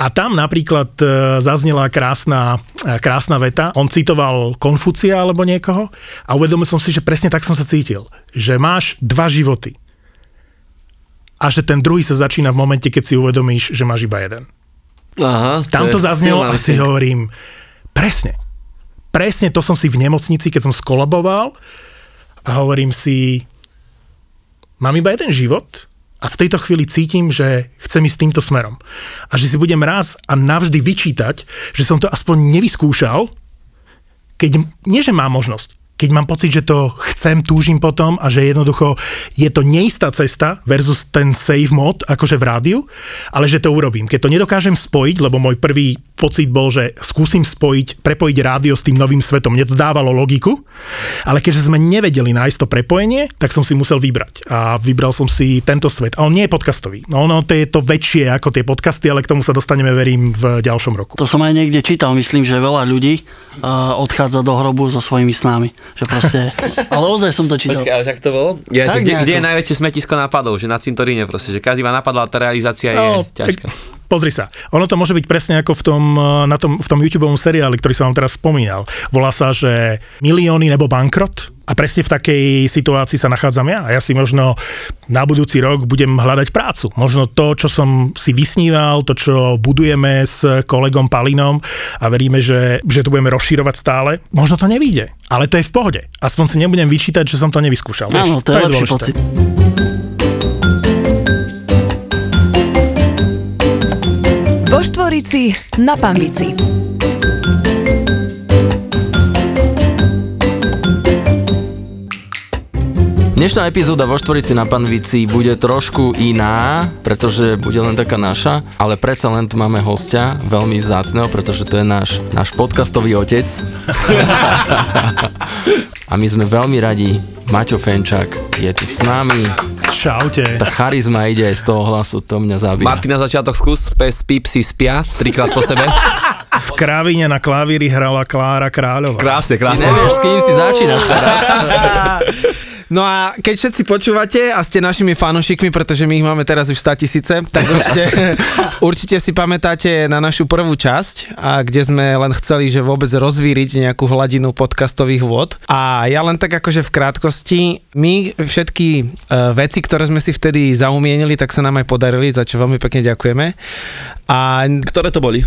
A tam napríklad e, zaznela krásna, e, krásna veta. On citoval Konfucia alebo niekoho a uvedomil som si, že presne tak som sa cítil. Že máš dva životy. A že ten druhý sa začína v momente, keď si uvedomíš, že máš iba jeden. Aha, Tam to zaznelo a si hovorím, presne. Presne to som si v nemocnici, keď som skolaboval a hovorím si, mám iba jeden život a v tejto chvíli cítim, že chcem ísť týmto smerom. A že si budem raz a navždy vyčítať, že som to aspoň nevyskúšal, keď nie, že mám možnosť, keď mám pocit, že to chcem, túžim potom a že jednoducho je to neistá cesta versus ten save mod, akože v rádiu, ale že to urobím. Keď to nedokážem spojiť, lebo môj prvý pocit bol, že skúsim spojiť, prepojiť rádio s tým novým svetom. Mne to dávalo logiku, ale keďže sme nevedeli nájsť to prepojenie, tak som si musel vybrať. A vybral som si tento svet. A on nie je podcastový. No, ono to je to väčšie ako tie podcasty, ale k tomu sa dostaneme, verím, v ďalšom roku. To som aj niekde čítal, myslím, že veľa ľudí uh, odchádza do hrobu so svojimi snami. Že proste, ale ozaj som to čítal. Počkaj, ale tak to bolo? Ja, Tak že kde, nejako. kde, je najväčšie smetisko nápadov? Že na cintoríne proste, že každý má napadla, tá realizácia No, je ťažká. Pozri sa, ono to môže byť presne ako v tom, eh, na tom, v tom YouTube seriáli, ktorý som vám teraz spomínal. Volá sa, že milióny nebo bankrot a presne v takej situácii sa nachádzam ja. A ja si možno na budúci rok budem hľadať prácu. Možno to, čo som si vysníval, to, čo budujeme s kolegom Palinom a veríme, že, že to budeme rozširovať stále, možno to nevíde. Ale to je v pohode. Aspoň si nebudem vyčítať, že som to nevyskúšal. Áno, to je lepší dôležité. pocit. Vo Štvorici na Pambici. Dnešná epizóda vo Štvorici na Panvici bude trošku iná, pretože bude len taká naša, ale predsa len tu máme hostia, veľmi vzácneho, pretože to je náš, náš podcastový otec. A my sme veľmi radi, Maťo Fenčák je tu s nami, Čaute. tá charizma ide aj z toho hlasu, to mňa zabíja. Martina, začiatok skús, pes, pip, si spia, trikrát po sebe. V Kravine na klavíri hrala Klára Kráľová. Krásne, Ty krásne. nevieš, s kým si začínaš teraz. No a keď všetci počúvate a ste našimi fanúšikmi, pretože my ich máme teraz už 100 tisíce, tak určite, určite si pamätáte na našu prvú časť, a kde sme len chceli, že vôbec rozvíriť nejakú hladinu podcastových vôd. A ja len tak akože v krátkosti, my všetky uh, veci, ktoré sme si vtedy zaumienili, tak sa nám aj podarili, za čo veľmi pekne ďakujeme. A Ktoré to boli?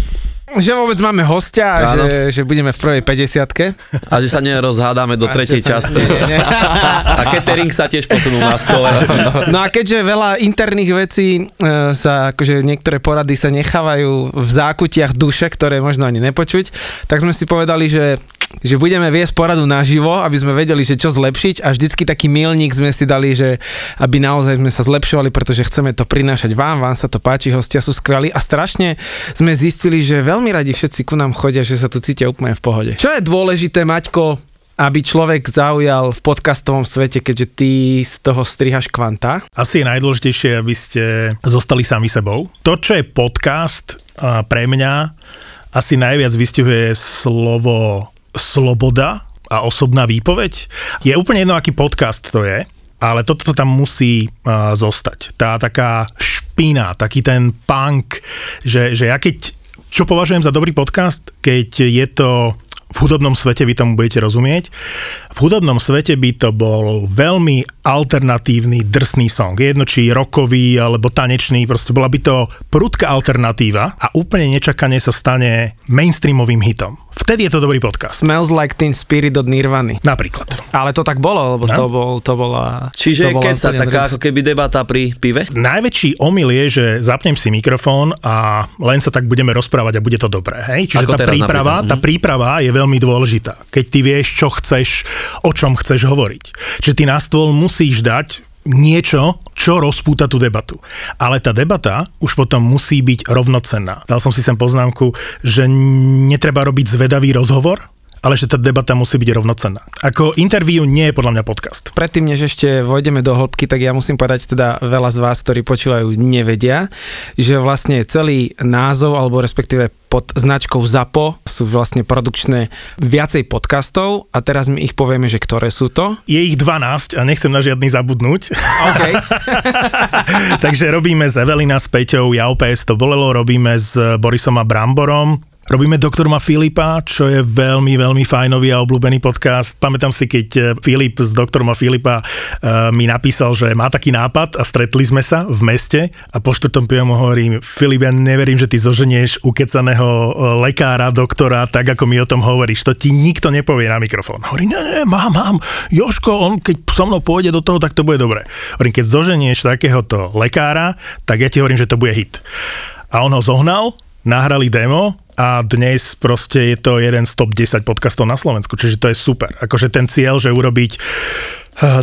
Že vôbec máme hostia a že, že budeme v prvej 50 A že sa nerozhádame do A tretej časti. Nie, nie. A catering sa tiež posunul na stole. No a keďže veľa interných vecí e, sa, akože niektoré porady sa nechávajú v zákutiach duše, ktoré možno ani nepočuť, tak sme si povedali, že že budeme viesť poradu naživo, aby sme vedeli, že čo zlepšiť a vždycky taký milník sme si dali, že aby naozaj sme sa zlepšovali, pretože chceme to prinášať vám, vám sa to páči, hostia sú skvelí a strašne sme zistili, že veľmi radi všetci ku nám chodia, že sa tu cítia úplne v pohode. Čo je dôležité, Maťko, aby človek zaujal v podcastovom svete, keďže ty z toho strihaš kvanta? Asi je najdôležitejšie, aby ste zostali sami sebou. To, čo je podcast pre mňa, asi najviac vystihuje slovo sloboda a osobná výpoveď. Je úplne jedno, aký podcast to je, ale toto tam musí uh, zostať. Tá taká špina, taký ten punk, že, že ja keď, čo považujem za dobrý podcast, keď je to v hudobnom svete vy tomu budete rozumieť. V hudobnom svete by to bol veľmi alternatívny, drsný song. Jedno či rokový alebo tanečný, proste bola by to prudká alternatíva a úplne nečakane sa stane mainstreamovým hitom. Vtedy je to dobrý podcast. Smells like Teen Spirit od Nirvany. Napríklad. Ale to tak bolo, lebo No. to, bol, to bola... Čiže to bola keď sa úplne taká ako keby debata pri pive? Najväčší omyl je, že zapnem si mikrofón a len sa tak budeme rozprávať a bude to dobré. Hej? Čiže Ako tá príprava, napríklad. tá príprava je veľmi dôležitá. Keď ty vieš, čo chceš, o čom chceš hovoriť. Čiže ty na stôl musíš dať niečo, čo rozpúta tú debatu. Ale tá debata už potom musí byť rovnocenná. Dal som si sem poznámku, že netreba robiť zvedavý rozhovor, ale že tá debata musí byť rovnocenná. Ako interview nie je podľa mňa podcast. Predtým, než ešte vojdeme do hĺbky, tak ja musím povedať teda veľa z vás, ktorí počúvajú, nevedia, že vlastne celý názov, alebo respektíve pod značkou ZAPO sú vlastne produkčné viacej podcastov a teraz my ich povieme, že ktoré sú to. Je ich 12 a nechcem na žiadny zabudnúť. OK. Takže robíme s Evelina, s Peťou, ja OPS to bolelo, robíme s Borisom a Bramborom, Robíme Doktor ma Filipa, čo je veľmi, veľmi fajnový a obľúbený podcast. Pamätám si, keď eh, Filip z Doktor ma Filipa uh, mi napísal, že má taký nápad a stretli sme sa v meste a po štvrtom pivu mu hovorím, Filip, ja neverím, že ty zoženieš ukecaného eh, lekára, doktora, tak ako mi o tom hovoríš. To ti nikto nepovie na mikrofón. Hovorí, ne, ne, mám, mám. Joško, on keď so mnou pôjde do toho, tak to bude dobre. Hovorím, keď zoženieš takéhoto lekára, tak ja ti hovorím, že to bude hit. A on ho zohnal, nahrali demo a dnes proste je to jeden z top 10 podcastov na Slovensku, čiže to je super. Akože ten cieľ, že urobiť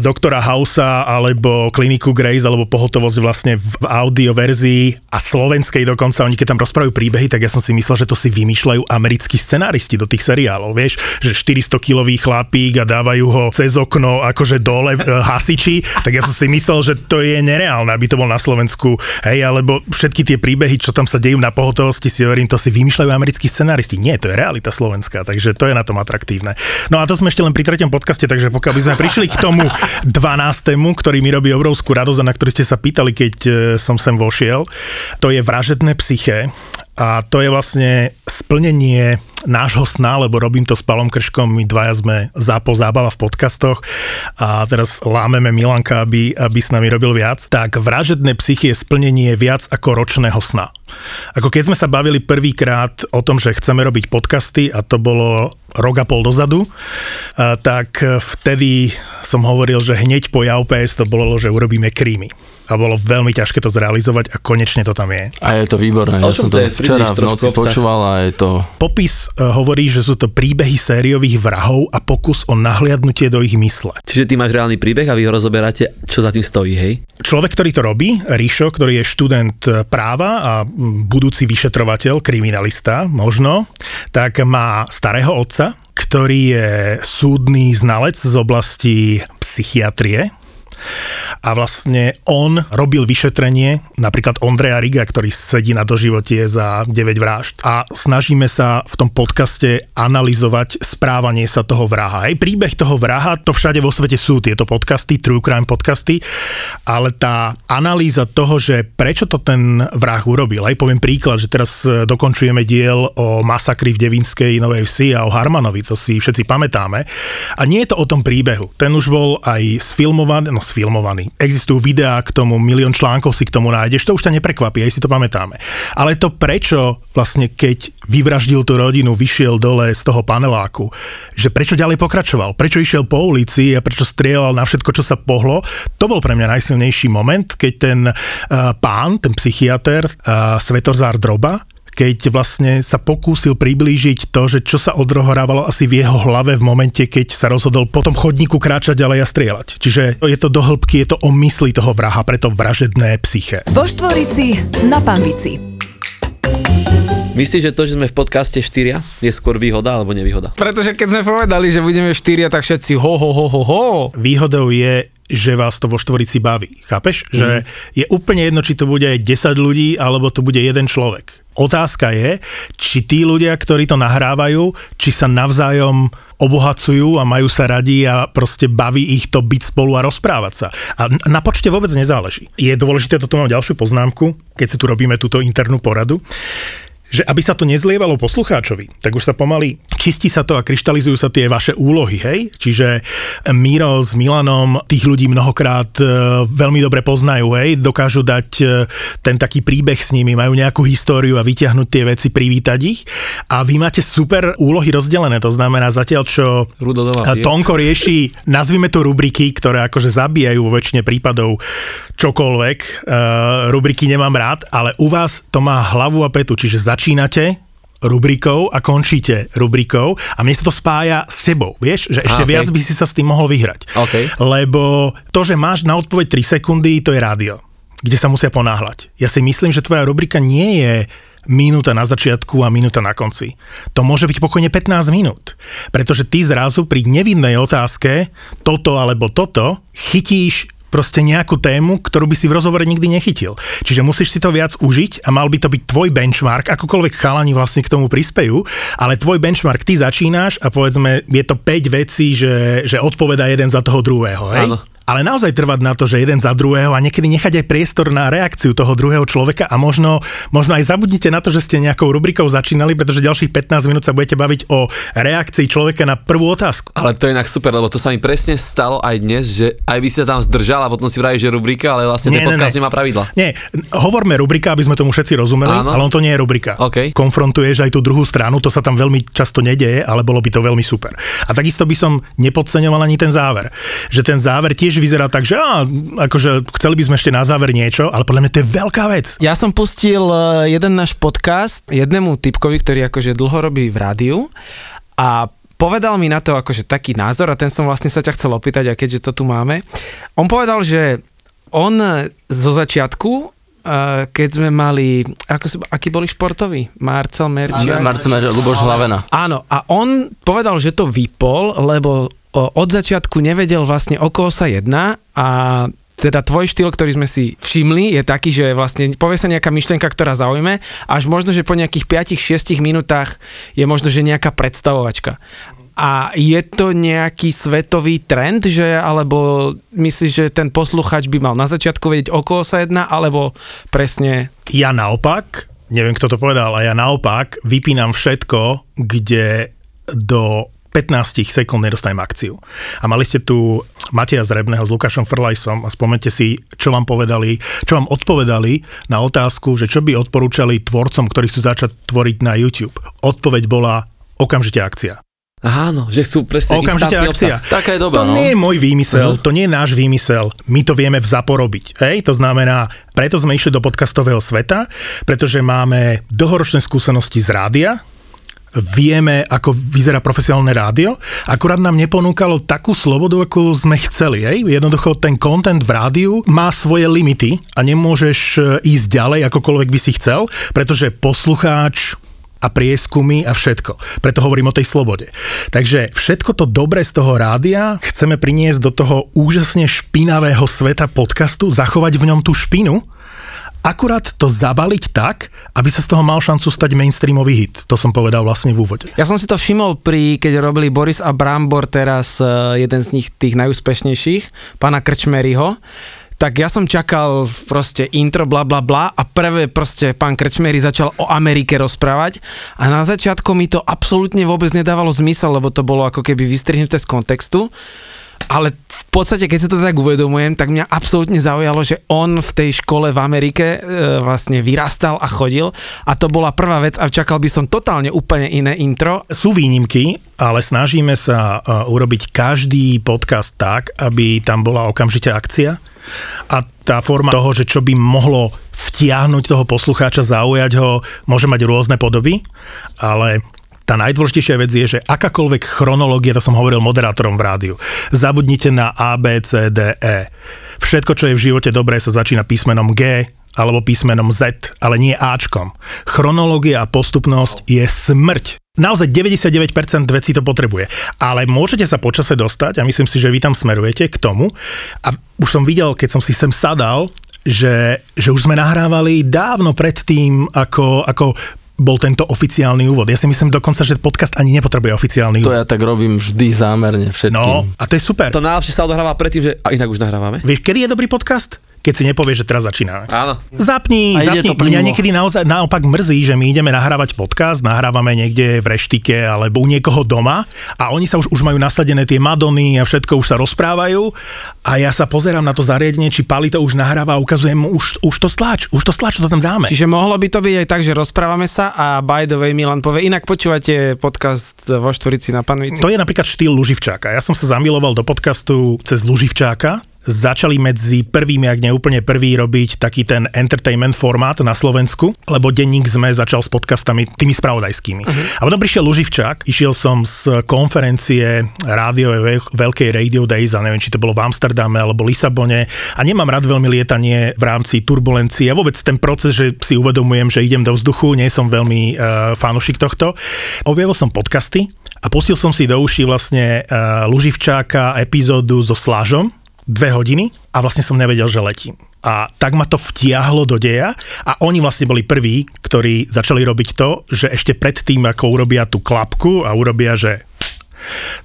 doktora Hausa alebo kliniku Grace alebo pohotovosť vlastne v audio verzii a slovenskej dokonca, oni keď tam rozprávajú príbehy, tak ja som si myslel, že to si vymýšľajú americkí scenáristi do tých seriálov, vieš, že 400 kilový chlapík a dávajú ho cez okno akože dole e, hasiči, tak ja som si myslel, že to je nereálne, aby to bol na Slovensku, hej, alebo všetky tie príbehy, čo tam sa dejú na pohotovosti, si hovorím, to si vymýšľajú americkí scenáristi. Nie, to je realita slovenská, takže to je na tom atraktívne. No a to sme ešte len pri treťom podcaste, takže pokiaľ by sme prišli k tomu 12., ktorý mi robí obrovskú radosť a na ktorý ste sa pýtali, keď e, som sem vošiel, to je vražedné psyché a to je vlastne splnenie nášho sna, lebo robím to s Palom Krškom, my dvaja sme zápo zábava v podcastoch a teraz lámeme Milanka, aby, aby s nami robil viac. Tak vražedné psychy je splnenie viac ako ročného sna. Ako keď sme sa bavili prvýkrát o tom, že chceme robiť podcasty a to bolo rok a pol dozadu, tak vtedy som hovoril, že hneď po JAUPS to bolo, že urobíme krímy. A bolo veľmi ťažké to zrealizovať a konečne to tam je. A je to výborné, ja som to to včera v noci počúval a je to... Popis e, hovorí, že sú to príbehy sériových vrahov a pokus o nahliadnutie do ich mysle. Čiže ty máš reálny príbeh a vy ho rozoberáte, čo za tým stojí, hej? Človek, ktorý to robí, Ríšo, ktorý je študent e, práva a budúci vyšetrovateľ, kriminalista možno, tak má starého otca, ktorý je súdny znalec z oblasti psychiatrie a vlastne on robil vyšetrenie, napríklad Ondreja Riga, ktorý sedí na doživotie za 9 vražd. A snažíme sa v tom podcaste analyzovať správanie sa toho vraha. Aj príbeh toho vraha, to všade vo svete sú tieto podcasty, true crime podcasty, ale tá analýza toho, že prečo to ten vrah urobil. Aj poviem príklad, že teraz e, dokončujeme diel o masakri v Devinskej Novej Vsi a o Harmanovi, to si všetci pamätáme. A nie je to o tom príbehu. Ten už bol aj sfilmovaný, no sfilmovaný. Existujú videá k tomu, milión článkov si k tomu nájdeš, to už ťa neprekvapí, aj si to pamätáme. Ale to prečo vlastne, keď vyvraždil tú rodinu, vyšiel dole z toho paneláku, že prečo ďalej pokračoval, prečo išiel po ulici a prečo strieľal na všetko, čo sa pohlo, to bol pre mňa najsilnejší moment, keď ten uh, pán, ten psychiatr, uh, Svetorzár Droba, keď vlastne sa pokúsil priblížiť to, že čo sa odrohorávalo asi v jeho hlave v momente, keď sa rozhodol po tom chodníku kráčať ďalej a strieľať. Čiže je to do hĺbky, je to o mysli toho vraha, preto vražedné psyché. Vo Štvorici na Pambici. Myslíš, že to, že sme v podcaste štyria, je skôr výhoda alebo nevýhoda? Pretože keď sme povedali, že budeme štyria, tak všetci ho, ho, ho, ho, ho. Výhodou je, že vás to vo štvorici baví. Chápeš? Mm. Že je úplne jedno, či to bude 10 ľudí, alebo to bude jeden človek. Otázka je, či tí ľudia, ktorí to nahrávajú, či sa navzájom obohacujú a majú sa radi a proste baví ich to byť spolu a rozprávať sa. A na počte vôbec nezáleží. Je dôležité, toto mám ďalšiu poznámku, keď si tu robíme túto internú poradu, že aby sa to nezlievalo poslucháčovi, tak už sa pomaly čistí sa to a kryštalizujú sa tie vaše úlohy, hej? Čiže Miro s Milanom tých ľudí mnohokrát e, veľmi dobre poznajú, hej? Dokážu dať e, ten taký príbeh s nimi, majú nejakú históriu a vyťahnuť tie veci, privítať ich. A vy máte super úlohy rozdelené, to znamená zatiaľ, čo Rudo pije. Tonko rieši, nazvime to rubriky, ktoré akože zabíjajú vo väčšine prípadov čokoľvek. Rubriky nemám rád, ale u vás to má hlavu a petu, čiže začínate rubrikou a končíte rubrikou a mne sa to spája s tebou, vieš, že ešte okej. viac by si sa s tým mohol vyhrať. OK. Lebo to, že máš na odpoveď 3 sekundy, to je rádio, kde sa musia ponáhľať. Ja si myslím, že tvoja rubrika nie je minúta na začiatku a minúta na konci. To môže byť pokojne 15 minút. Pretože ty zrazu pri nevinnej otázke toto alebo toto chytíš proste nejakú tému, ktorú by si v rozhovore nikdy nechytil. Čiže musíš si to viac užiť a mal by to byť tvoj benchmark, akokoľvek chalani vlastne k tomu prispejú, ale tvoj benchmark, ty začínaš a povedzme, je to 5 vecí, že, že odpoveda jeden za toho druhého. Hej? Áno ale naozaj trvať na to, že jeden za druhého a niekedy nechať aj priestor na reakciu toho druhého človeka a možno, možno aj zabudnite na to, že ste nejakou rubrikou začínali, pretože ďalších 15 minút sa budete baviť o reakcii človeka na prvú otázku. Ale to je inak super, lebo to sa mi presne stalo aj dnes, že aj by sa tam zdržal a potom si vraví, že rubrika, ale vlastne ten podcast nemá pravidla. Nie, hovorme rubrika, aby sme tomu všetci rozumeli, Áno. ale on to nie je rubrika. Okay. Konfrontuješ aj tú druhú stranu, to sa tam veľmi často nedeje, ale bolo by to veľmi super. A takisto by som nepodceňoval ani ten záver. Že ten záver tiež vyzerá tak, že á, akože chceli by sme ešte na záver niečo, ale podľa mňa to je veľká vec. Ja som pustil e, jeden náš podcast jednému typkovi, ktorý akože dlho robí v rádiu a povedal mi na to akože taký názor a ten som vlastne sa ťa chcel opýtať, a keďže to tu máme. On povedal, že on zo začiatku e, keď sme mali, ako, aký boli športoví? Marcel Merčiak? Marcel Merčiak, Luboš Hlavena. Áno, a on povedal, že to vypol, lebo od začiatku nevedel vlastne o koho sa jedná a teda tvoj štýl, ktorý sme si všimli, je taký, že vlastne povie sa nejaká myšlienka, ktorá zaujme, až možno, že po nejakých 5-6 minútach je možno, že nejaká predstavovačka. A je to nejaký svetový trend, že alebo myslíš, že ten posluchač by mal na začiatku vedieť, o koho sa jedná, alebo presne... Ja naopak, neviem kto to povedal, ale ja naopak vypínam všetko, kde do 15 sekúnd nedostanem akciu. A mali ste tu Mateja Zrebného s Lukášom Frlajsom a spomente si, čo vám povedali, čo vám odpovedali na otázku, že čo by odporúčali tvorcom, ktorí chcú začať tvoriť na YouTube. Odpoveď bola okamžite akcia. Áno, že chcú presne Okamžite akcia. Obsah. Taká je doba, To no. nie je môj výmysel, uh-huh. to nie je náš výmysel. My to vieme v ZAPO robiť. Hej? To znamená, preto sme išli do podcastového sveta, pretože máme dlhoročné skúsenosti z rádia, vieme, ako vyzerá profesionálne rádio, akurát nám neponúkalo takú slobodu, ako sme chceli. Hej? Jednoducho ten content v rádiu má svoje limity a nemôžeš e, ísť ďalej, akokoľvek by si chcel, pretože poslucháč a prieskumy a všetko. Preto hovorím o tej slobode. Takže všetko to dobré z toho rádia chceme priniesť do toho úžasne špinavého sveta podcastu, zachovať v ňom tú špinu, akurát to zabaliť tak, aby sa z toho mal šancu stať mainstreamový hit. To som povedal vlastne v úvode. Ja som si to všimol pri, keď robili Boris a Brambor teraz, uh, jeden z nich tých najúspešnejších, pána Krčmeryho, tak ja som čakal proste intro, bla bla bla a prvé proste pán Krčmery začal o Amerike rozprávať a na začiatku mi to absolútne vôbec nedávalo zmysel, lebo to bolo ako keby vystrihnuté z kontextu ale v podstate, keď sa to tak uvedomujem, tak mňa absolútne zaujalo, že on v tej škole v Amerike e, vlastne vyrastal a chodil a to bola prvá vec a čakal by som totálne úplne iné intro. Sú výnimky, ale snažíme sa e, urobiť každý podcast tak, aby tam bola okamžite akcia a tá forma toho, že čo by mohlo vtiahnuť toho poslucháča, zaujať ho, môže mať rôzne podoby, ale tá najdôležitejšia vec je, že akákoľvek chronológia, to som hovoril moderátorom v rádiu, zabudnite na A, B, C, D, E. Všetko, čo je v živote dobré, sa začína písmenom G, alebo písmenom Z, ale nie Ačkom. Chronológia a postupnosť je smrť. Naozaj 99% vecí to potrebuje. Ale môžete sa počase dostať, a myslím si, že vy tam smerujete k tomu, a už som videl, keď som si sem sadal, že, že už sme nahrávali dávno pred tým, ako, ako bol tento oficiálny úvod. Ja si myslím dokonca, že podcast ani nepotrebuje oficiálny To úvod. ja tak robím vždy zámerne všetkým. No, a to je super. To najlepšie sa odohráva predtým, že a inak už nahrávame. Vieš, kedy je dobrý podcast? Keď si nepovieš, že teraz začíname. Áno. Zapni, A zapni. Mňa niekedy naozaj, naopak mrzí, že my ideme nahrávať podcast, nahrávame niekde v reštike alebo u niekoho doma a oni sa už, už majú nasadené tie Madony a všetko už sa rozprávajú a ja sa pozerám na to zariadenie, či Pali to už nahráva a ukazujem mu už, už to stlač, už to stlač, to tam dáme. Čiže mohlo by to byť aj tak, že rozprávame sa a by the way Milan povie, inak počúvate podcast vo Štvorici na Panvici. To je napríklad štýl Luživčáka. Ja som sa zamiloval do podcastu cez Luživčáka, začali medzi prvými, ak neúplne prvý, robiť taký ten entertainment formát na Slovensku, lebo denník sme začal s podcastami tými spravodajskými. Uh-huh. A potom prišiel Luživčák, išiel som z konferencie rádio Veľkej Radio Days a neviem, či to bolo v Amsterdame alebo Lisabone a nemám rád veľmi lietanie v rámci turbulencie a vôbec ten proces, že si uvedomujem, že idem do vzduchu, nie som veľmi uh, fanúšik tohto. Objavil som podcasty a pustil som si do uší vlastne uh, Luživčáka epizódu so Slážom, dve hodiny a vlastne som nevedel, že letím. A tak ma to vtiahlo do deja a oni vlastne boli prví, ktorí začali robiť to, že ešte predtým, ako urobia tú klapku a urobia, že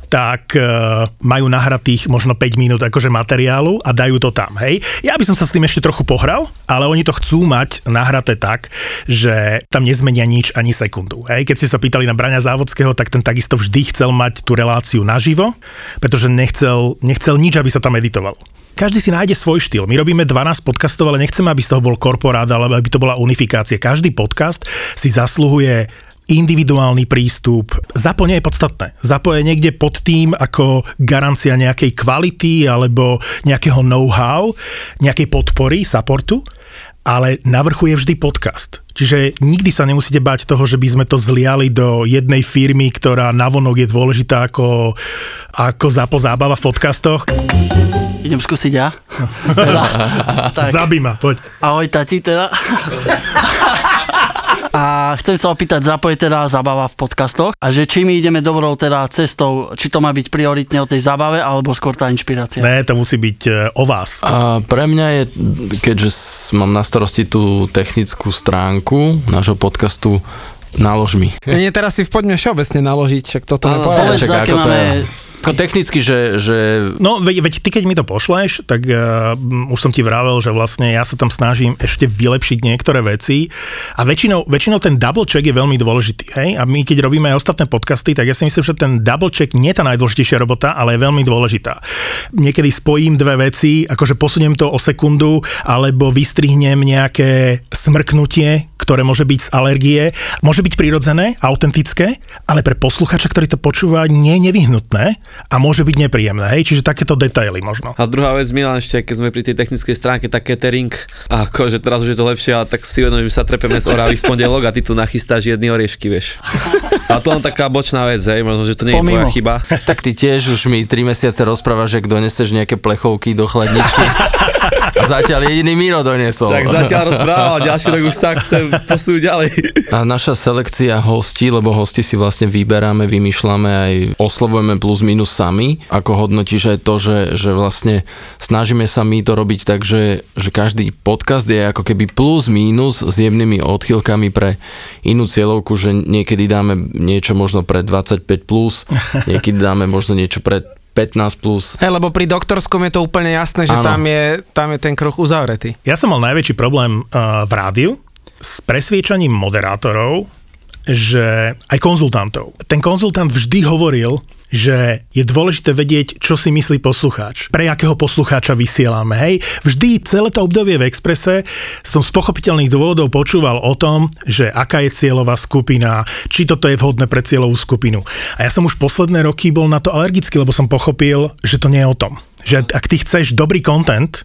tak uh, majú nahratých možno 5 minút akože materiálu a dajú to tam, hej. Ja by som sa s tým ešte trochu pohral, ale oni to chcú mať nahraté tak, že tam nezmenia nič ani sekundu, hej. Keď ste sa pýtali na Braňa Závodského, tak ten takisto vždy chcel mať tú reláciu naživo, pretože nechcel, nechcel nič, aby sa tam editovalo každý si nájde svoj štýl. My robíme 12 podcastov, ale nechceme, aby z toho bol korporát, alebo aby to bola unifikácia. Každý podcast si zasluhuje individuálny prístup. Zapo nie je podstatné. Zapo je niekde pod tým ako garancia nejakej kvality alebo nejakého know-how, nejakej podpory, supportu, ale na vrchu je vždy podcast. Čiže nikdy sa nemusíte bať toho, že by sme to zliali do jednej firmy, ktorá navonok je dôležitá ako, ako zapo zábava v podcastoch. Idem skúsiť ja. Teda, tak. Zabí ma, poď. Ahoj tati teda. A chcem sa opýtať, zapoje teda zabava v podcastoch a že či my ideme dobrou teda cestou, či to má byť prioritne o tej zabave alebo skôr tá inšpirácia? Ne, to musí byť e, o vás. A pre mňa je, keďže mám na starosti tú technickú stránku nášho podcastu, nalož mi. Nie, teraz si v poďme všeobecne naložiť, však toto nepovedal. Povedz, aké máme ako technicky, že... že... No, veď, veď ty, keď mi to pošleš, tak uh, už som ti vravel, že vlastne ja sa tam snažím ešte vylepšiť niektoré veci a väčšinou, väčšinou ten double check je veľmi dôležitý. Hej? A my, keď robíme aj ostatné podcasty, tak ja si myslím, že ten double check nie je tá najdôležitejšia robota, ale je veľmi dôležitá. Niekedy spojím dve veci, akože posuniem to o sekundu, alebo vystrihnem nejaké smrknutie, ktoré môže byť z alergie. Môže byť prirodzené, autentické, ale pre posluchača, ktorý to počúva, nie je nevyhnutné a môže byť nepríjemné, hej, čiže takéto detaily možno. A druhá vec, Milan, ešte keď sme pri tej technickej stránke, tak catering, akože teraz už je to lepšie, ale tak si uvedomím, že sa trepeme z Oravy v pondelok a ty tu nachystáš jedny oriešky, vieš. A to len taká bočná vec, hej, možno, že to nie je Pomimo. tvoja chyba. Tak ty tiež už mi 3 mesiace rozprávaš, že doneseš nejaké plechovky do chladničky. A zatiaľ jediný Miro doniesol. Tak zatiaľ rozprával, ďalší rok už sa chcem posunúť ďalej. A naša selekcia hostí, lebo hosti si vlastne vyberáme, vymýšľame aj oslovujeme plus minus sami. Ako hodnotíš aj to, že, že vlastne snažíme sa my to robiť tak, že, že každý podcast je ako keby plus minus s jemnými odchýlkami pre inú cieľovku, že niekedy dáme niečo možno pre 25 plus, niekedy dáme možno niečo pre 15 plus. Hey, lebo pri doktorskom je to úplne jasné, že tam je, tam je ten kruh uzavretý. Ja som mal najväčší problém uh, v rádiu s presviečaním moderátorov, že aj konzultantov. Ten konzultant vždy hovoril, že je dôležité vedieť, čo si myslí poslucháč. Pre akého poslucháča vysielame. Hej? Vždy celé to obdobie v Exprese som z pochopiteľných dôvodov počúval o tom, že aká je cieľová skupina, či toto je vhodné pre cieľovú skupinu. A ja som už posledné roky bol na to alergický, lebo som pochopil, že to nie je o tom že ak ty chceš dobrý content,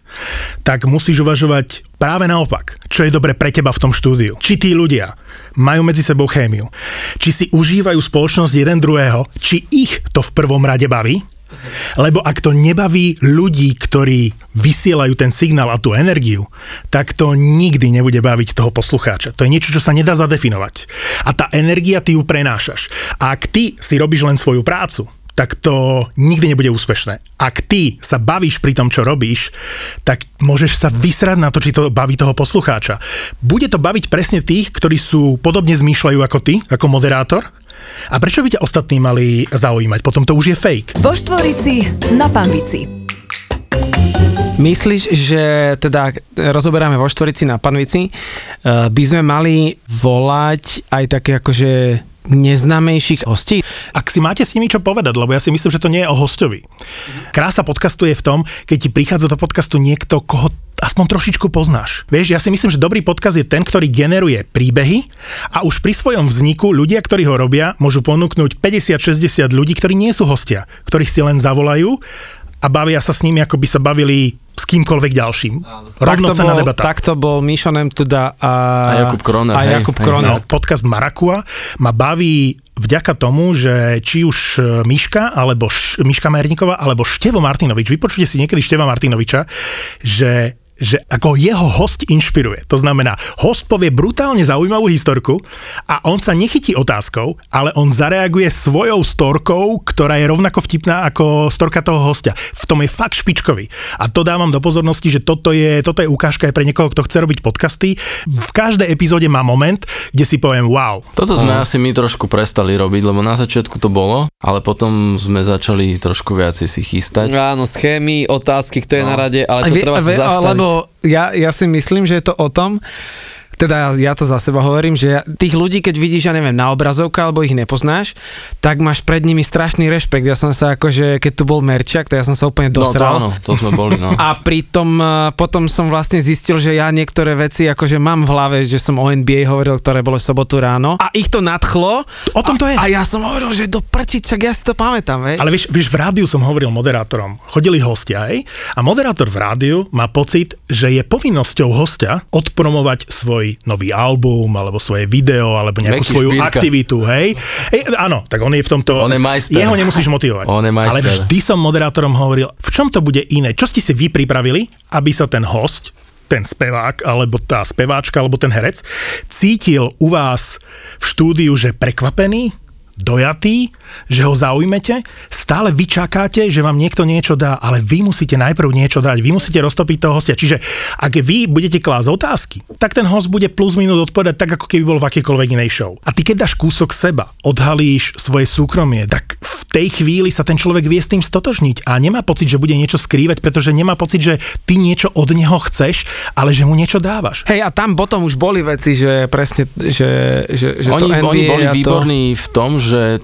tak musíš uvažovať práve naopak, čo je dobre pre teba v tom štúdiu. Či tí ľudia majú medzi sebou chémiu, či si užívajú spoločnosť jeden druhého, či ich to v prvom rade baví, lebo ak to nebaví ľudí, ktorí vysielajú ten signál a tú energiu, tak to nikdy nebude baviť toho poslucháča. To je niečo, čo sa nedá zadefinovať. A tá energia ty ju prenášaš. A ak ty si robíš len svoju prácu, tak to nikdy nebude úspešné. Ak ty sa bavíš pri tom, čo robíš, tak môžeš sa vysrať na to, či to baví toho poslucháča. Bude to baviť presne tých, ktorí sú podobne zmýšľajú ako ty, ako moderátor, a prečo by ťa ostatní mali zaujímať? Potom to už je fake. Vo Štvorici na Pambici. Myslíš, že teda rozoberáme vo Štvorici na Panvici, eh, by sme mali volať aj také akože neznámejších hostí. Ak si máte s nimi čo povedať, lebo ja si myslím, že to nie je o hostovi. Krása podcastu je v tom, keď ti prichádza do podcastu niekto, koho aspoň trošičku poznáš. Vieš, ja si myslím, že dobrý podcast je ten, ktorý generuje príbehy a už pri svojom vzniku ľudia, ktorí ho robia, môžu ponúknuť 50-60 ľudí, ktorí nie sú hostia, ktorých si len zavolajú a bavia sa s nimi, ako by sa bavili s kýmkoľvek ďalším. Rovnocená bol, debata. tak to bol Mission M. Tuda a, A Jakub Kroner, A hej, Jakub hej, Kroner. No, podcast Marakua ma baví vďaka tomu, že či už e, Miška, alebo Š- Miška Merníková, alebo Števo Martinovič, vypočujte si niekedy Števa Martinoviča, že že ako jeho host inšpiruje. To znamená, host povie brutálne zaujímavú historku a on sa nechytí otázkou, ale on zareaguje svojou storkou, ktorá je rovnako vtipná ako storka toho hostia. V tom je fakt špičkový. A to dávam do pozornosti, že toto je, toto je ukážka aj pre niekoho, kto chce robiť podcasty. V každej epizóde má moment, kde si poviem wow, Toto sme asi my trošku prestali robiť, lebo na začiatku to bolo, ale potom sme začali trošku viacej si chystať. Áno, schémy, otázky, kto je No. na rade, ale to Vie- treba vie- sa zastaviť. Lebo ja, ja si myslím, že je to o tom, teda ja, ja to za seba hovorím, že ja, tých ľudí, keď vidíš, ja neviem, na obrazovka alebo ich nepoznáš, tak máš pred nimi strašný rešpekt. Ja som sa akože, keď tu bol Merčak, tak ja som sa úplne No to dosral. áno, to sme boli, no. A pritom eh, potom som vlastne zistil, že ja niektoré veci akože mám v hlave, že som o NBA hovoril, ktoré bolo v sobotu ráno a ich to nadchlo. O tom to je. A ja som hovoril, že do prčiť, čak ja si to pamätám, hej. Ale vieš, vieš, v rádiu som hovoril moderátorom. Chodili hostia, hej? A moderátor v rádiu má pocit, že je povinnosťou hostia odpromovať svoj nový album, alebo svoje video, alebo nejakú Meky svoju špírka. aktivitu, hej? Ej, áno, tak on je v tomto... On je majster. Jeho nemusíš motivovať. On je majster. Ale vždy som moderátorom hovoril, v čom to bude iné? Čo ste si vy pripravili, aby sa ten host ten spevák, alebo tá speváčka, alebo ten herec, cítil u vás v štúdiu, že prekvapený, dojatý, že ho zaujmete, stále vy čakáte, že vám niekto niečo dá, ale vy musíte najprv niečo dať, vy musíte roztopiť toho hostia. Čiže ak vy budete klásť otázky, tak ten host bude plus minus odpovedať tak, ako keby bol v akejkoľvek inej show. A ty keď dáš kúsok seba, odhalíš svoje súkromie, tak v tej chvíli sa ten človek vie s tým stotožniť a nemá pocit, že bude niečo skrývať, pretože nemá pocit, že ty niečo od neho chceš, ale že mu niečo dávaš. Hej, a tam potom už boli veci, že presne, že, že, že to oni, NBA oni boli to... výborní v tom, že e,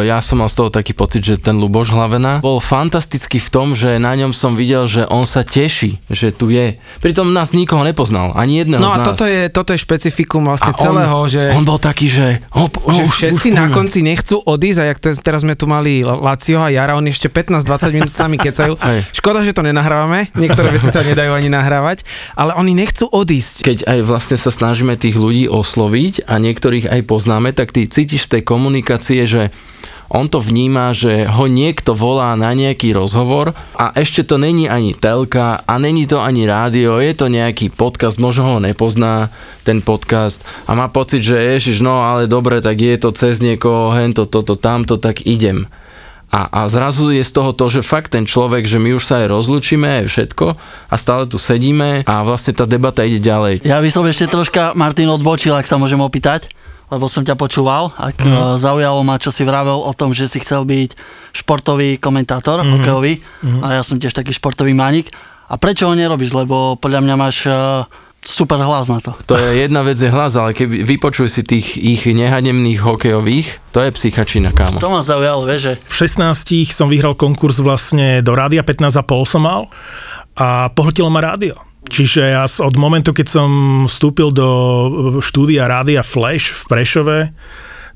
ja som mal z toho taký pocit, že ten Luboš Hlavena bol fantastický v tom, že na ňom som videl, že on sa teší, že tu je. Pritom nás nikoho nepoznal, ani jedného No z a nás. toto je, toto je špecifikum vlastne A on- celého, že... On bol taký, že... Oh, že už- všetci už na konci nechcú odísť a jak te, teraz sme tu mali Lacio a Jara, oni ešte 15-20 minút s nami kecajú. Hej. Škoda, že to nenahrávame, niektoré veci sa nedajú ani nahrávať, ale oni nechcú odísť. keď aj vlastne sa snažíme tých ľudí osloviť a niektorých aj poznáme, tak ty cítiš z tej komunikácie, že on to vníma, že ho niekto volá na nejaký rozhovor a ešte to není ani telka a není to ani rádio, je to nejaký podcast, možno ho nepozná ten podcast a má pocit, že ježiš, no ale dobre, tak je to cez niekoho, hento, toto, tamto, tak idem. A, a zrazu je z toho to, že fakt ten človek, že my už sa aj rozlučíme, aj všetko a stále tu sedíme a vlastne tá debata ide ďalej. Ja by som ešte troška, Martin, odbočil, ak sa môžem opýtať, lebo som ťa počúval, ak mm. zaujalo ma, čo si vravel o tom, že si chcel byť športový komentátor, mm. hokejový, mm. a ja som tiež taký športový manik. A prečo ho nerobíš? Lebo podľa mňa máš uh, super hlas na to. To je jedna vec je hlas, ale keby vypočuj si tých ich nehanemných hokejových, to je psychačina, kámo. To ma zaujalo, vieš, že V 16 som vyhral konkurs vlastne do rádia, 15,5 som mal a pohltilo ma rádio. Čiže ja od momentu, keď som vstúpil do štúdia rádia Flash v Prešove,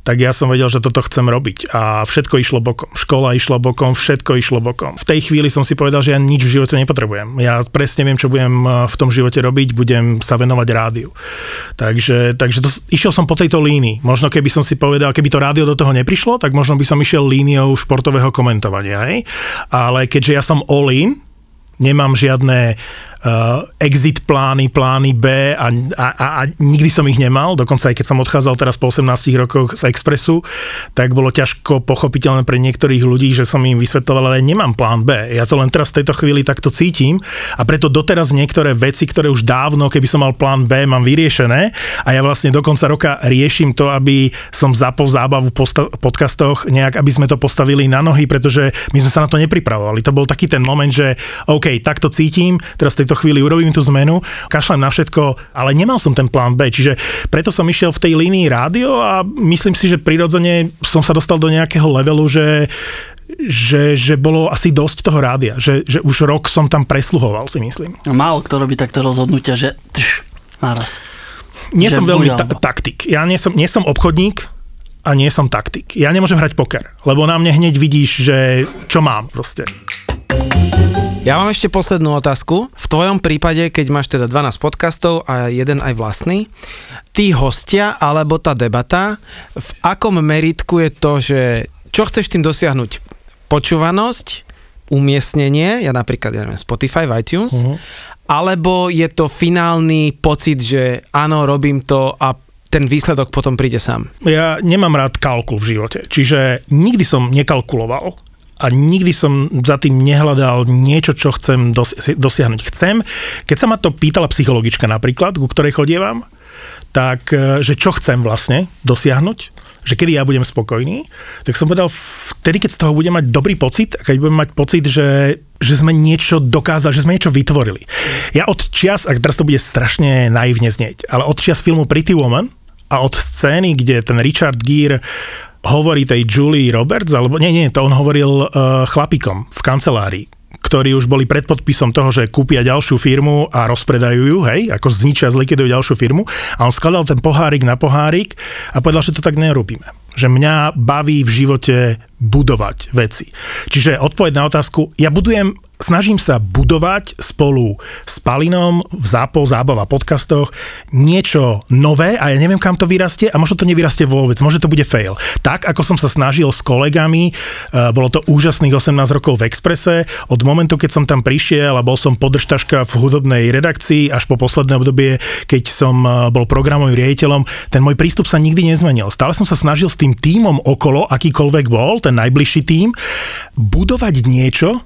tak ja som vedel, že toto chcem robiť. A všetko išlo bokom. Škola išla bokom, všetko išlo bokom. V tej chvíli som si povedal, že ja nič v živote nepotrebujem. Ja presne viem, čo budem eh, v tom živote robiť, budem sa venovať rádiu. Takže, takže to, išiel som po tejto línii. Možno keby som si povedal, keby to rádio do toho neprišlo, tak možno by som išiel líniou športového komentovania. Hej? Ale keďže ja som all in, nemám žiadne exit plány, plány B a, a, a, nikdy som ich nemal, dokonca aj keď som odchádzal teraz po 18 rokoch z Expressu, tak bolo ťažko pochopiteľné pre niektorých ľudí, že som im vysvetloval, ale nemám plán B. Ja to len teraz v tejto chvíli takto cítim a preto doteraz niektoré veci, ktoré už dávno, keby som mal plán B, mám vyriešené a ja vlastne do konca roka riešim to, aby som zapol zábavu v posta- podcastoch nejak, aby sme to postavili na nohy, pretože my sme sa na to nepripravovali. To bol taký ten moment, že OK, takto cítim, teraz v tejto chvíli urobím tú zmenu, kašlem na všetko, ale nemal som ten plán B, čiže preto som išiel v tej línii rádio a myslím si, že prirodzene som sa dostal do nejakého levelu, že že, že bolo asi dosť toho rádia, že, že už rok som tam presluhoval, si myslím. málo kto robí takto rozhodnutia, že tš, naraz. Nie Že som veľmi ta- taktik. Ja nie som, nie som obchodník a nie som taktik. Ja nemôžem hrať poker, lebo na mne hneď vidíš, že čo mám proste. Ja mám ešte poslednú otázku. V tvojom prípade, keď máš teda 12 podcastov a jeden aj vlastný, tí hostia alebo tá debata, v akom meritku je to, že čo chceš tým dosiahnuť? Počúvanosť, umiestnenie, ja napríklad, ja neviem, Spotify, iTunes, uh-huh. alebo je to finálny pocit, že áno, robím to a ten výsledok potom príde sám. Ja nemám rád kalkul v živote, čiže nikdy som nekalkuloval a nikdy som za tým nehľadal niečo, čo chcem dosi- dosiahnuť. Chcem, keď sa ma to pýtala psychologička napríklad, ku ktorej chodievam, tak e, že čo chcem vlastne dosiahnuť, že kedy ja budem spokojný, tak som povedal, vtedy, keď z toho budem mať dobrý pocit, a keď budem mať pocit, že, že sme niečo dokázali, že sme niečo vytvorili. Ja od čias, a teraz to bude strašne naivne znieť, ale od čias filmu Pretty Woman a od scény, kde ten Richard Gere hovorí tej Julie Roberts, alebo nie, nie, to on hovoril uh, chlapikom v kancelárii, ktorí už boli pred podpisom toho, že kúpia ďalšiu firmu a rozpredajú ju, hej, ako zničia, zlikvidujú ďalšiu firmu a on skladal ten pohárik na pohárik a povedal, že to tak nerobíme. Že mňa baví v živote budovať veci. Čiže odpoveď na otázku, ja budujem snažím sa budovať spolu s Palinom v Zápo, Zábava podcastoch niečo nové a ja neviem, kam to vyrastie a možno to nevyrastie vôbec, možno to bude fail. Tak, ako som sa snažil s kolegami, uh, bolo to úžasných 18 rokov v Exprese, od momentu, keď som tam prišiel a bol som podržtaška v hudobnej redakcii až po posledné obdobie, keď som uh, bol programovým riaditeľom, ten môj prístup sa nikdy nezmenil. Stále som sa snažil s tým tímom okolo, akýkoľvek bol, ten najbližší tím, budovať niečo,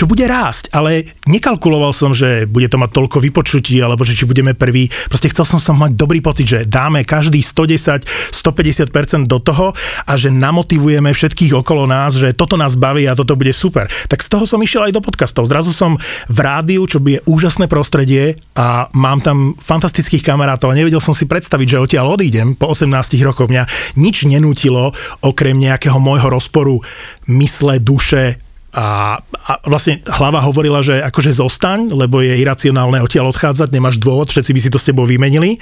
čo bude rásť, ale nekalkuloval som, že bude to mať toľko vypočutí, alebo že či budeme prví. Proste chcel som sa mať dobrý pocit, že dáme každý 110, 150% do toho a že namotivujeme všetkých okolo nás, že toto nás baví a toto bude super. Tak z toho som išiel aj do podcastov. Zrazu som v rádiu, čo je úžasné prostredie a mám tam fantastických kamarátov a nevedel som si predstaviť, že odtiaľ odídem po 18 rokoch. Mňa nič nenútilo, okrem nejakého môjho rozporu mysle, duše, a, a vlastne hlava hovorila, že akože zostaň, lebo je iracionálne odtiaľ odchádzať, nemáš dôvod, všetci by si to s tebou vymenili.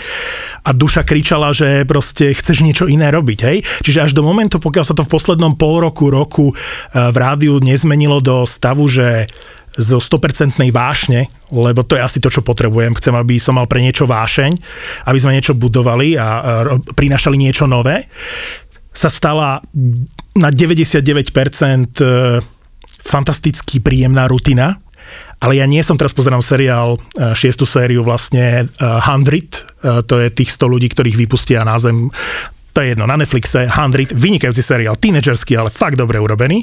A duša kričala, že proste chceš niečo iné robiť, hej? Čiže až do momentu, pokiaľ sa to v poslednom pol roku, roku e, v rádiu nezmenilo do stavu, že zo 100% vášne, lebo to je asi to, čo potrebujem. Chcem, aby som mal pre niečo vášeň, aby sme niečo budovali a prinašali niečo nové, sa stala na 99% fantasticky príjemná rutina, ale ja nie som, teraz pozerám seriál, e, šiestu sériu vlastne uh, Hundred, uh, to je tých 100 ľudí, ktorých vypustia na zem to je jedno, na Netflixe, Hundred, vynikajúci seriál, tínedžerský, ale fakt dobre urobený.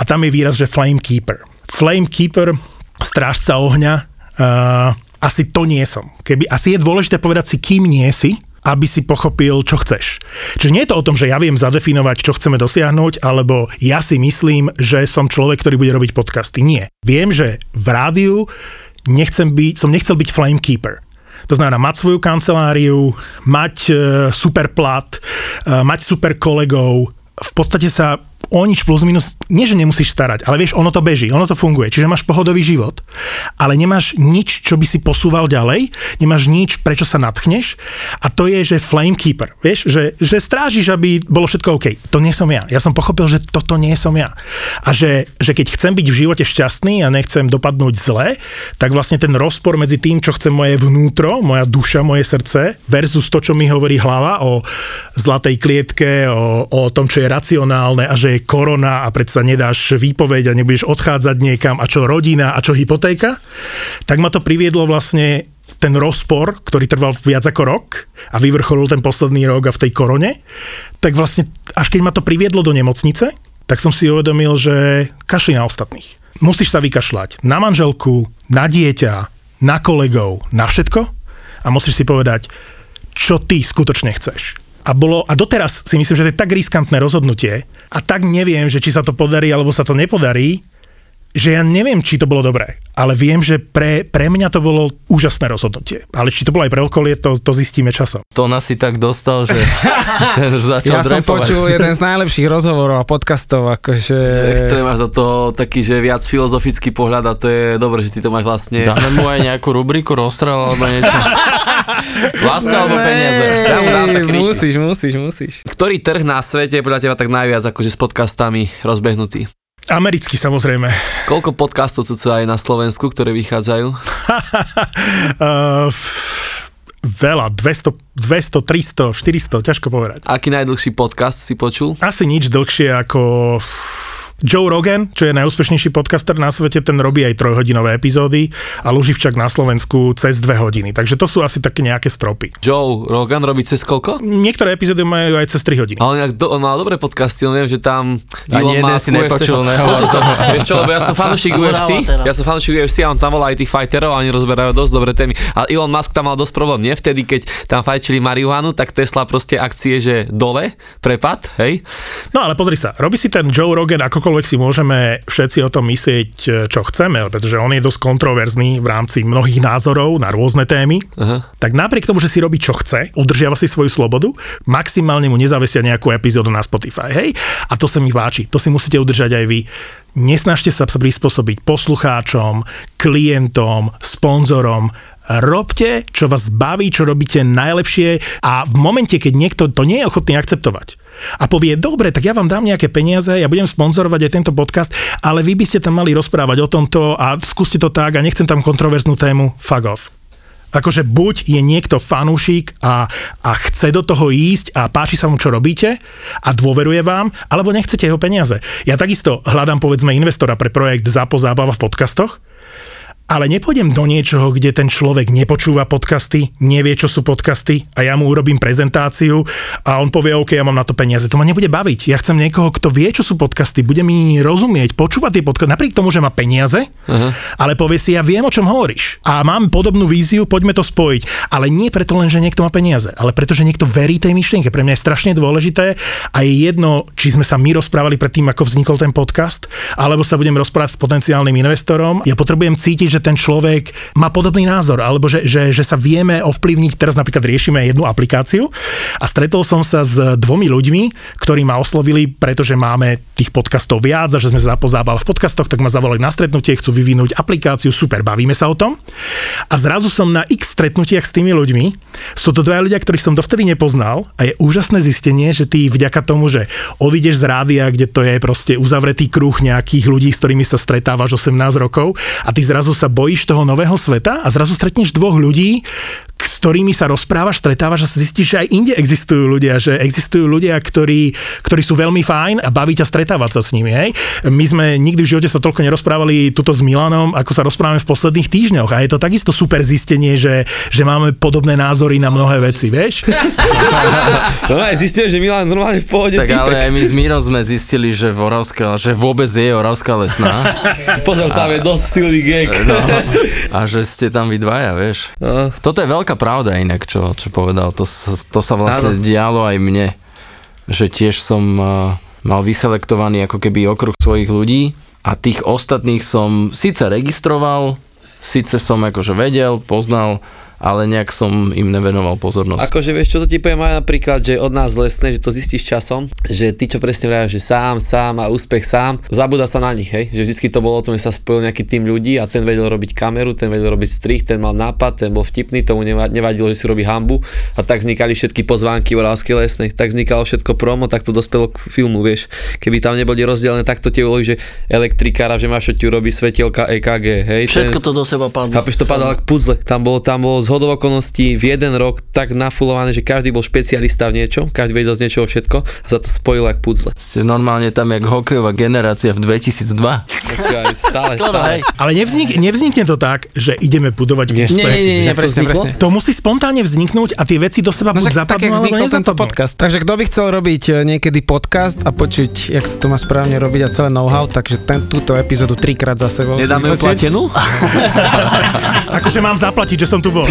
A tam je výraz, že Flame Keeper. Flame Keeper, strážca ohňa, uh, asi to nie som. Keby, asi je dôležité povedať si, kým nie si, aby si pochopil, čo chceš. Čiže nie je to o tom, že ja viem zadefinovať, čo chceme dosiahnuť, alebo ja si myslím, že som človek, ktorý bude robiť podcasty. Nie. Viem, že v rádiu nechcem byť, som nechcel byť flamekeeper. To znamená mať svoju kanceláriu, mať e, super plat, e, mať super kolegov, v podstate sa o nič plus minus, nie že nemusíš starať, ale vieš, ono to beží, ono to funguje, čiže máš pohodový život, ale nemáš nič, čo by si posúval ďalej, nemáš nič, prečo sa natchneš a to je, že flamekeeper, vieš, že, že strážiš, aby bolo všetko OK. To nie som ja. Ja som pochopil, že toto nie som ja. A že, že keď chcem byť v živote šťastný a nechcem dopadnúť zle, tak vlastne ten rozpor medzi tým, čo chce moje vnútro, moja duša, moje srdce versus to, čo mi hovorí hlava o zlatej klietke, o, o tom, čo je racionálne a že je korona a predsa nedáš výpoveď a nebudeš odchádzať niekam a čo rodina a čo hypotéka, tak ma to priviedlo vlastne ten rozpor, ktorý trval viac ako rok a vyvrcholil ten posledný rok a v tej korone, tak vlastne až keď ma to priviedlo do nemocnice, tak som si uvedomil, že kašli na ostatných. Musíš sa vykašľať na manželku, na dieťa, na kolegov, na všetko a musíš si povedať, čo ty skutočne chceš. A, bolo, a doteraz si myslím, že to je tak riskantné rozhodnutie a tak neviem, že či sa to podarí alebo sa to nepodarí, že ja neviem, či to bolo dobré, ale viem, že pre, pre mňa to bolo úžasné rozhodnutie. Ale či to bolo aj pre okolie, to, to zistíme časom. To nás si tak dostal, že ten už začal Ja som drepovať. počul jeden z najlepších rozhovorov a podcastov, akože... Extrém máš do toho taký, že viac filozofický pohľad a to je dobré, že ty to máš vlastne. Dáme mu aj nejakú rubriku rozstrel alebo niečo. Láska alebo peniaze. Ja mu dám rýchly. musíš, musíš, musíš. Ktorý trh na svete je podľa teba tak najviac akože s podcastami rozbehnutý? Americky samozrejme. Koľko podcastov sú aj na Slovensku, ktoré vychádzajú? uh, veľa, 200, 200, 300, 400, ťažko povedať. Aký najdlhší podcast si počul? Asi nič dlhšie ako Joe Rogan, čo je najúspešnejší podcaster na svete, ten robí aj trojhodinové epizódy a Luživčak na Slovensku cez dve hodiny. Takže to sú asi také nejaké stropy. Joe Rogan robí cez koľko? Niektoré epizódy majú aj cez 3 hodiny. Ale do, on mal dobré podcasty, on viem, že tam... Ani jeden si nepočul, nehovor. Vieš čo, lebo ja som fanúšik UFC, ja som fanúšik UFC a on tam volá aj tých fighterov a oni rozberajú dosť dobré témy. A Elon Musk tam mal dosť problém, nie? Vtedy, keď tam fajčili marihuanu, tak Tesla proste akcie, že dole, prepad, hej? No ale pozri sa, robí si ten Joe Rogan, akokoľvek si môžeme všetci o tom myslieť, čo chceme, pretože on je dosť kontroverzný v rámci mnohých názorov na rôzne témy. Aha. Tak napriek tomu, že si robí čo chce, udržiava si svoju slobodu, maximálne mu nezavesia nejakú epizódu na Spotify, hej? A to sa mi páči, to si musíte udržať aj vy. Nesnažte sa prispôsobiť poslucháčom, klientom, sponzorom, robte, čo vás baví, čo robíte najlepšie a v momente, keď niekto to nie je ochotný akceptovať a povie, dobre, tak ja vám dám nejaké peniaze, ja budem sponzorovať aj tento podcast, ale vy by ste tam mali rozprávať o tomto a skúste to tak a nechcem tam kontroverznú tému, fuck off. Akože buď je niekto fanúšik a, a chce do toho ísť a páči sa mu, čo robíte a dôveruje vám, alebo nechcete jeho peniaze. Ja takisto hľadám, povedzme, investora pre projekt Zápo zábava v podcastoch, ale nepôjdem do niečoho, kde ten človek nepočúva podcasty, nevie, čo sú podcasty a ja mu urobím prezentáciu a on povie, OK, ja mám na to peniaze. To ma nebude baviť. Ja chcem niekoho, kto vie, čo sú podcasty, bude mi rozumieť, počúvať tie podcasty, napriek tomu, že má peniaze, uh-huh. ale povie si, ja viem, o čom hovoríš. A mám podobnú víziu, poďme to spojiť. Ale nie preto len, že niekto má peniaze, ale preto, že niekto verí tej myšlienke. Pre mňa je strašne dôležité a je jedno, či sme sa my rozprávali predtým, ako vznikol ten podcast, alebo sa budem rozprávať s potenciálnym investorom. Ja potrebujem cítiť, že ten človek má podobný názor, alebo že, že, že sa vieme ovplyvniť. Teraz napríklad riešime jednu aplikáciu a stretol som sa s dvomi ľuďmi, ktorí ma oslovili, pretože máme tých podcastov viac a že sme sa zapozábali v podcastoch, tak ma zavolali na stretnutie, chcú vyvinúť aplikáciu, super, bavíme sa o tom. A zrazu som na x stretnutiach s tými ľuďmi. Sú to dvaja ľudia, ktorých som dovtedy nepoznal a je úžasné zistenie, že ty vďaka tomu, že odídeš z rádia, kde to je proste uzavretý kruh nejakých ľudí, s ktorými sa stretávaš 18 rokov a ty zrazu sa bojíš toho nového sveta a zrazu stretneš dvoch ľudí, s ktorými sa rozprávaš, stretávaš a sa zistíš, že aj inde existujú ľudia, že existujú ľudia, ktorí, ktorí sú veľmi fajn a baví ťa stretávať sa s nimi. Hej? My sme nikdy v živote sa toľko nerozprávali tuto s Milanom, ako sa rozprávame v posledných týždňoch a je to takisto super zistenie, že, že máme podobné názory na mnohé veci, vieš? No aj zistil, že Milan normálne v pohode. Tak ale aj my s Mírom sme zistili, že, v Oravska, že vôbec je Oravská lesná. Pozor, tam je dosť silný gag. No, a že ste tam vy dvaja, vieš. No. Toto je veľká pravda inak, čo, čo povedal. To, to sa vlastne Áno. dialo aj mne. Že tiež som uh, mal vyselektovaný ako keby okruh svojich ľudí a tých ostatných som síce registroval, síce som akože vedel, poznal, ale nejak som im nevenoval pozornosť. Akože vieš, čo to ti poviem aj napríklad, že od nás lesné, že to zistíš časom, že ty čo presne vravíš, že sám, sám a úspech sám, zabúda sa na nich, hej, že vždycky to bolo o tom, že sa spojil nejaký tým ľudí a ten vedel robiť kameru, ten vedel robiť strih, ten mal nápad, ten bol vtipný, tomu neva- nevadilo, že si robí hambu a tak vznikali všetky pozvánky v Oravskej lesnej, tak vznikalo všetko promo, tak to dospelo k filmu, vieš, keby tam neboli rozdelené, tak to tie úlohy, že elektrikára, že máš čo ti robí svetielka EKG, hej, Všetko ten, to do seba padlo. Chápeš, to padalo ako puzzle. Tam bolo, tam bolo z hodov okolností v jeden rok tak nafulované, že každý bol špecialista v niečom, každý vedel z niečoho všetko a sa to spojilo ako puzzle. Ste normálne tam jak hokejová generácia v 2002. Počkaj, stále, Skoro, stále. hej. Ale nevznik, nevznikne to tak, že ideme budovať Nie. Nie, nie, nie, nie, Jak to presne, presne. To musí spontánne vzniknúť a tie veci do seba No buď tak, zapadnú, jak alebo nezapadnú. podcast. Takže kto by chcel robiť e, niekedy podcast a počuť, jak sa to má správne robiť a celé know-how, takže ten, túto epizódu trikrát za sebou. Nedáme ju platenú? Akože mám zaplatiť, že som tu bol.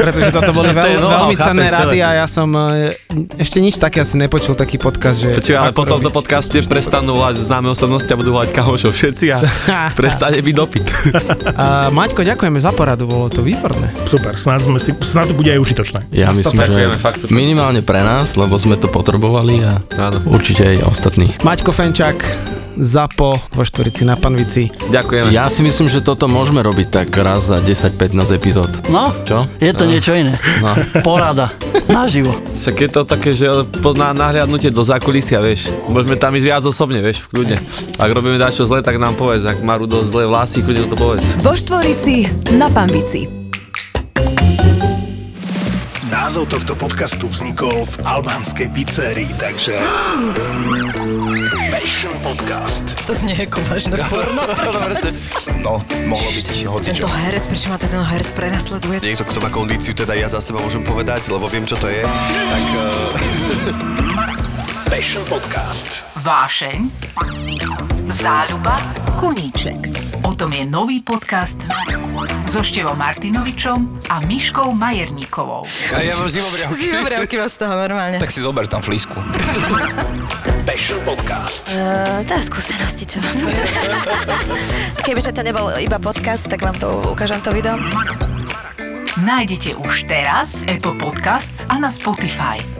Pretože toto boli To veľ, know-how, veľmi cenné rady a ja som e, ešte nič také asi nepočul, taký podcast, že... Počkaj, ale do robiť. podcaste prestanú volať známe osobnosti a budú volať kahošov všetci a prestane byť dopyt. A Maťko, ďakujeme za poradu, bolo to výborné. Super, snad, sme si, snad to bude aj užitočné. Ja myslím, že fakt minimálne pre nás, lebo sme to potrebovali a Áno. určite aj ostatní. Maťko Fenčák, ZAPO vo Štvorici na Panvici. Ďakujeme. Ja si myslím, že toto môžeme robiť tak raz za 10-15 epizód. No, Čo? je to No. niečo iné. No. Porada. Naživo. Však je to také, že pozná nahliadnutie do zákulisia, vieš. Môžeme tam ísť viac osobne, vieš, kľudne. Ak robíme dačo zle, tak nám povedz. Ak má Rudo zlé vlasy, kľudne to povedz. Vo Štvorici na Pambici. Názov tohto podcastu vznikol v albánskej pizzerii, takže... Passion Podcast. To znie ako vážne porno. No, mohlo byť hocičo. Tento herec, prečo ma to ten herec prenasleduje? Niekto, kto má kondíciu, teda ja za seba môžem povedať, lebo viem, čo to je, tak... Uh... Passion Podcast. Vášeň, záľuba, koníček. O tom je nový podcast so Števom Martinovičom a Miškou Majerníkovou. A ja mám zimobriavky. Zimobriavky vás z toho normálne. Tak si zober tam flísku. Passion Podcast. Uh, to je skúsenosti, čo vám poviem. Kebyže to nebol iba podcast, tak vám to ukážem to video. Nájdete už teraz Apple Podcasts a na Spotify.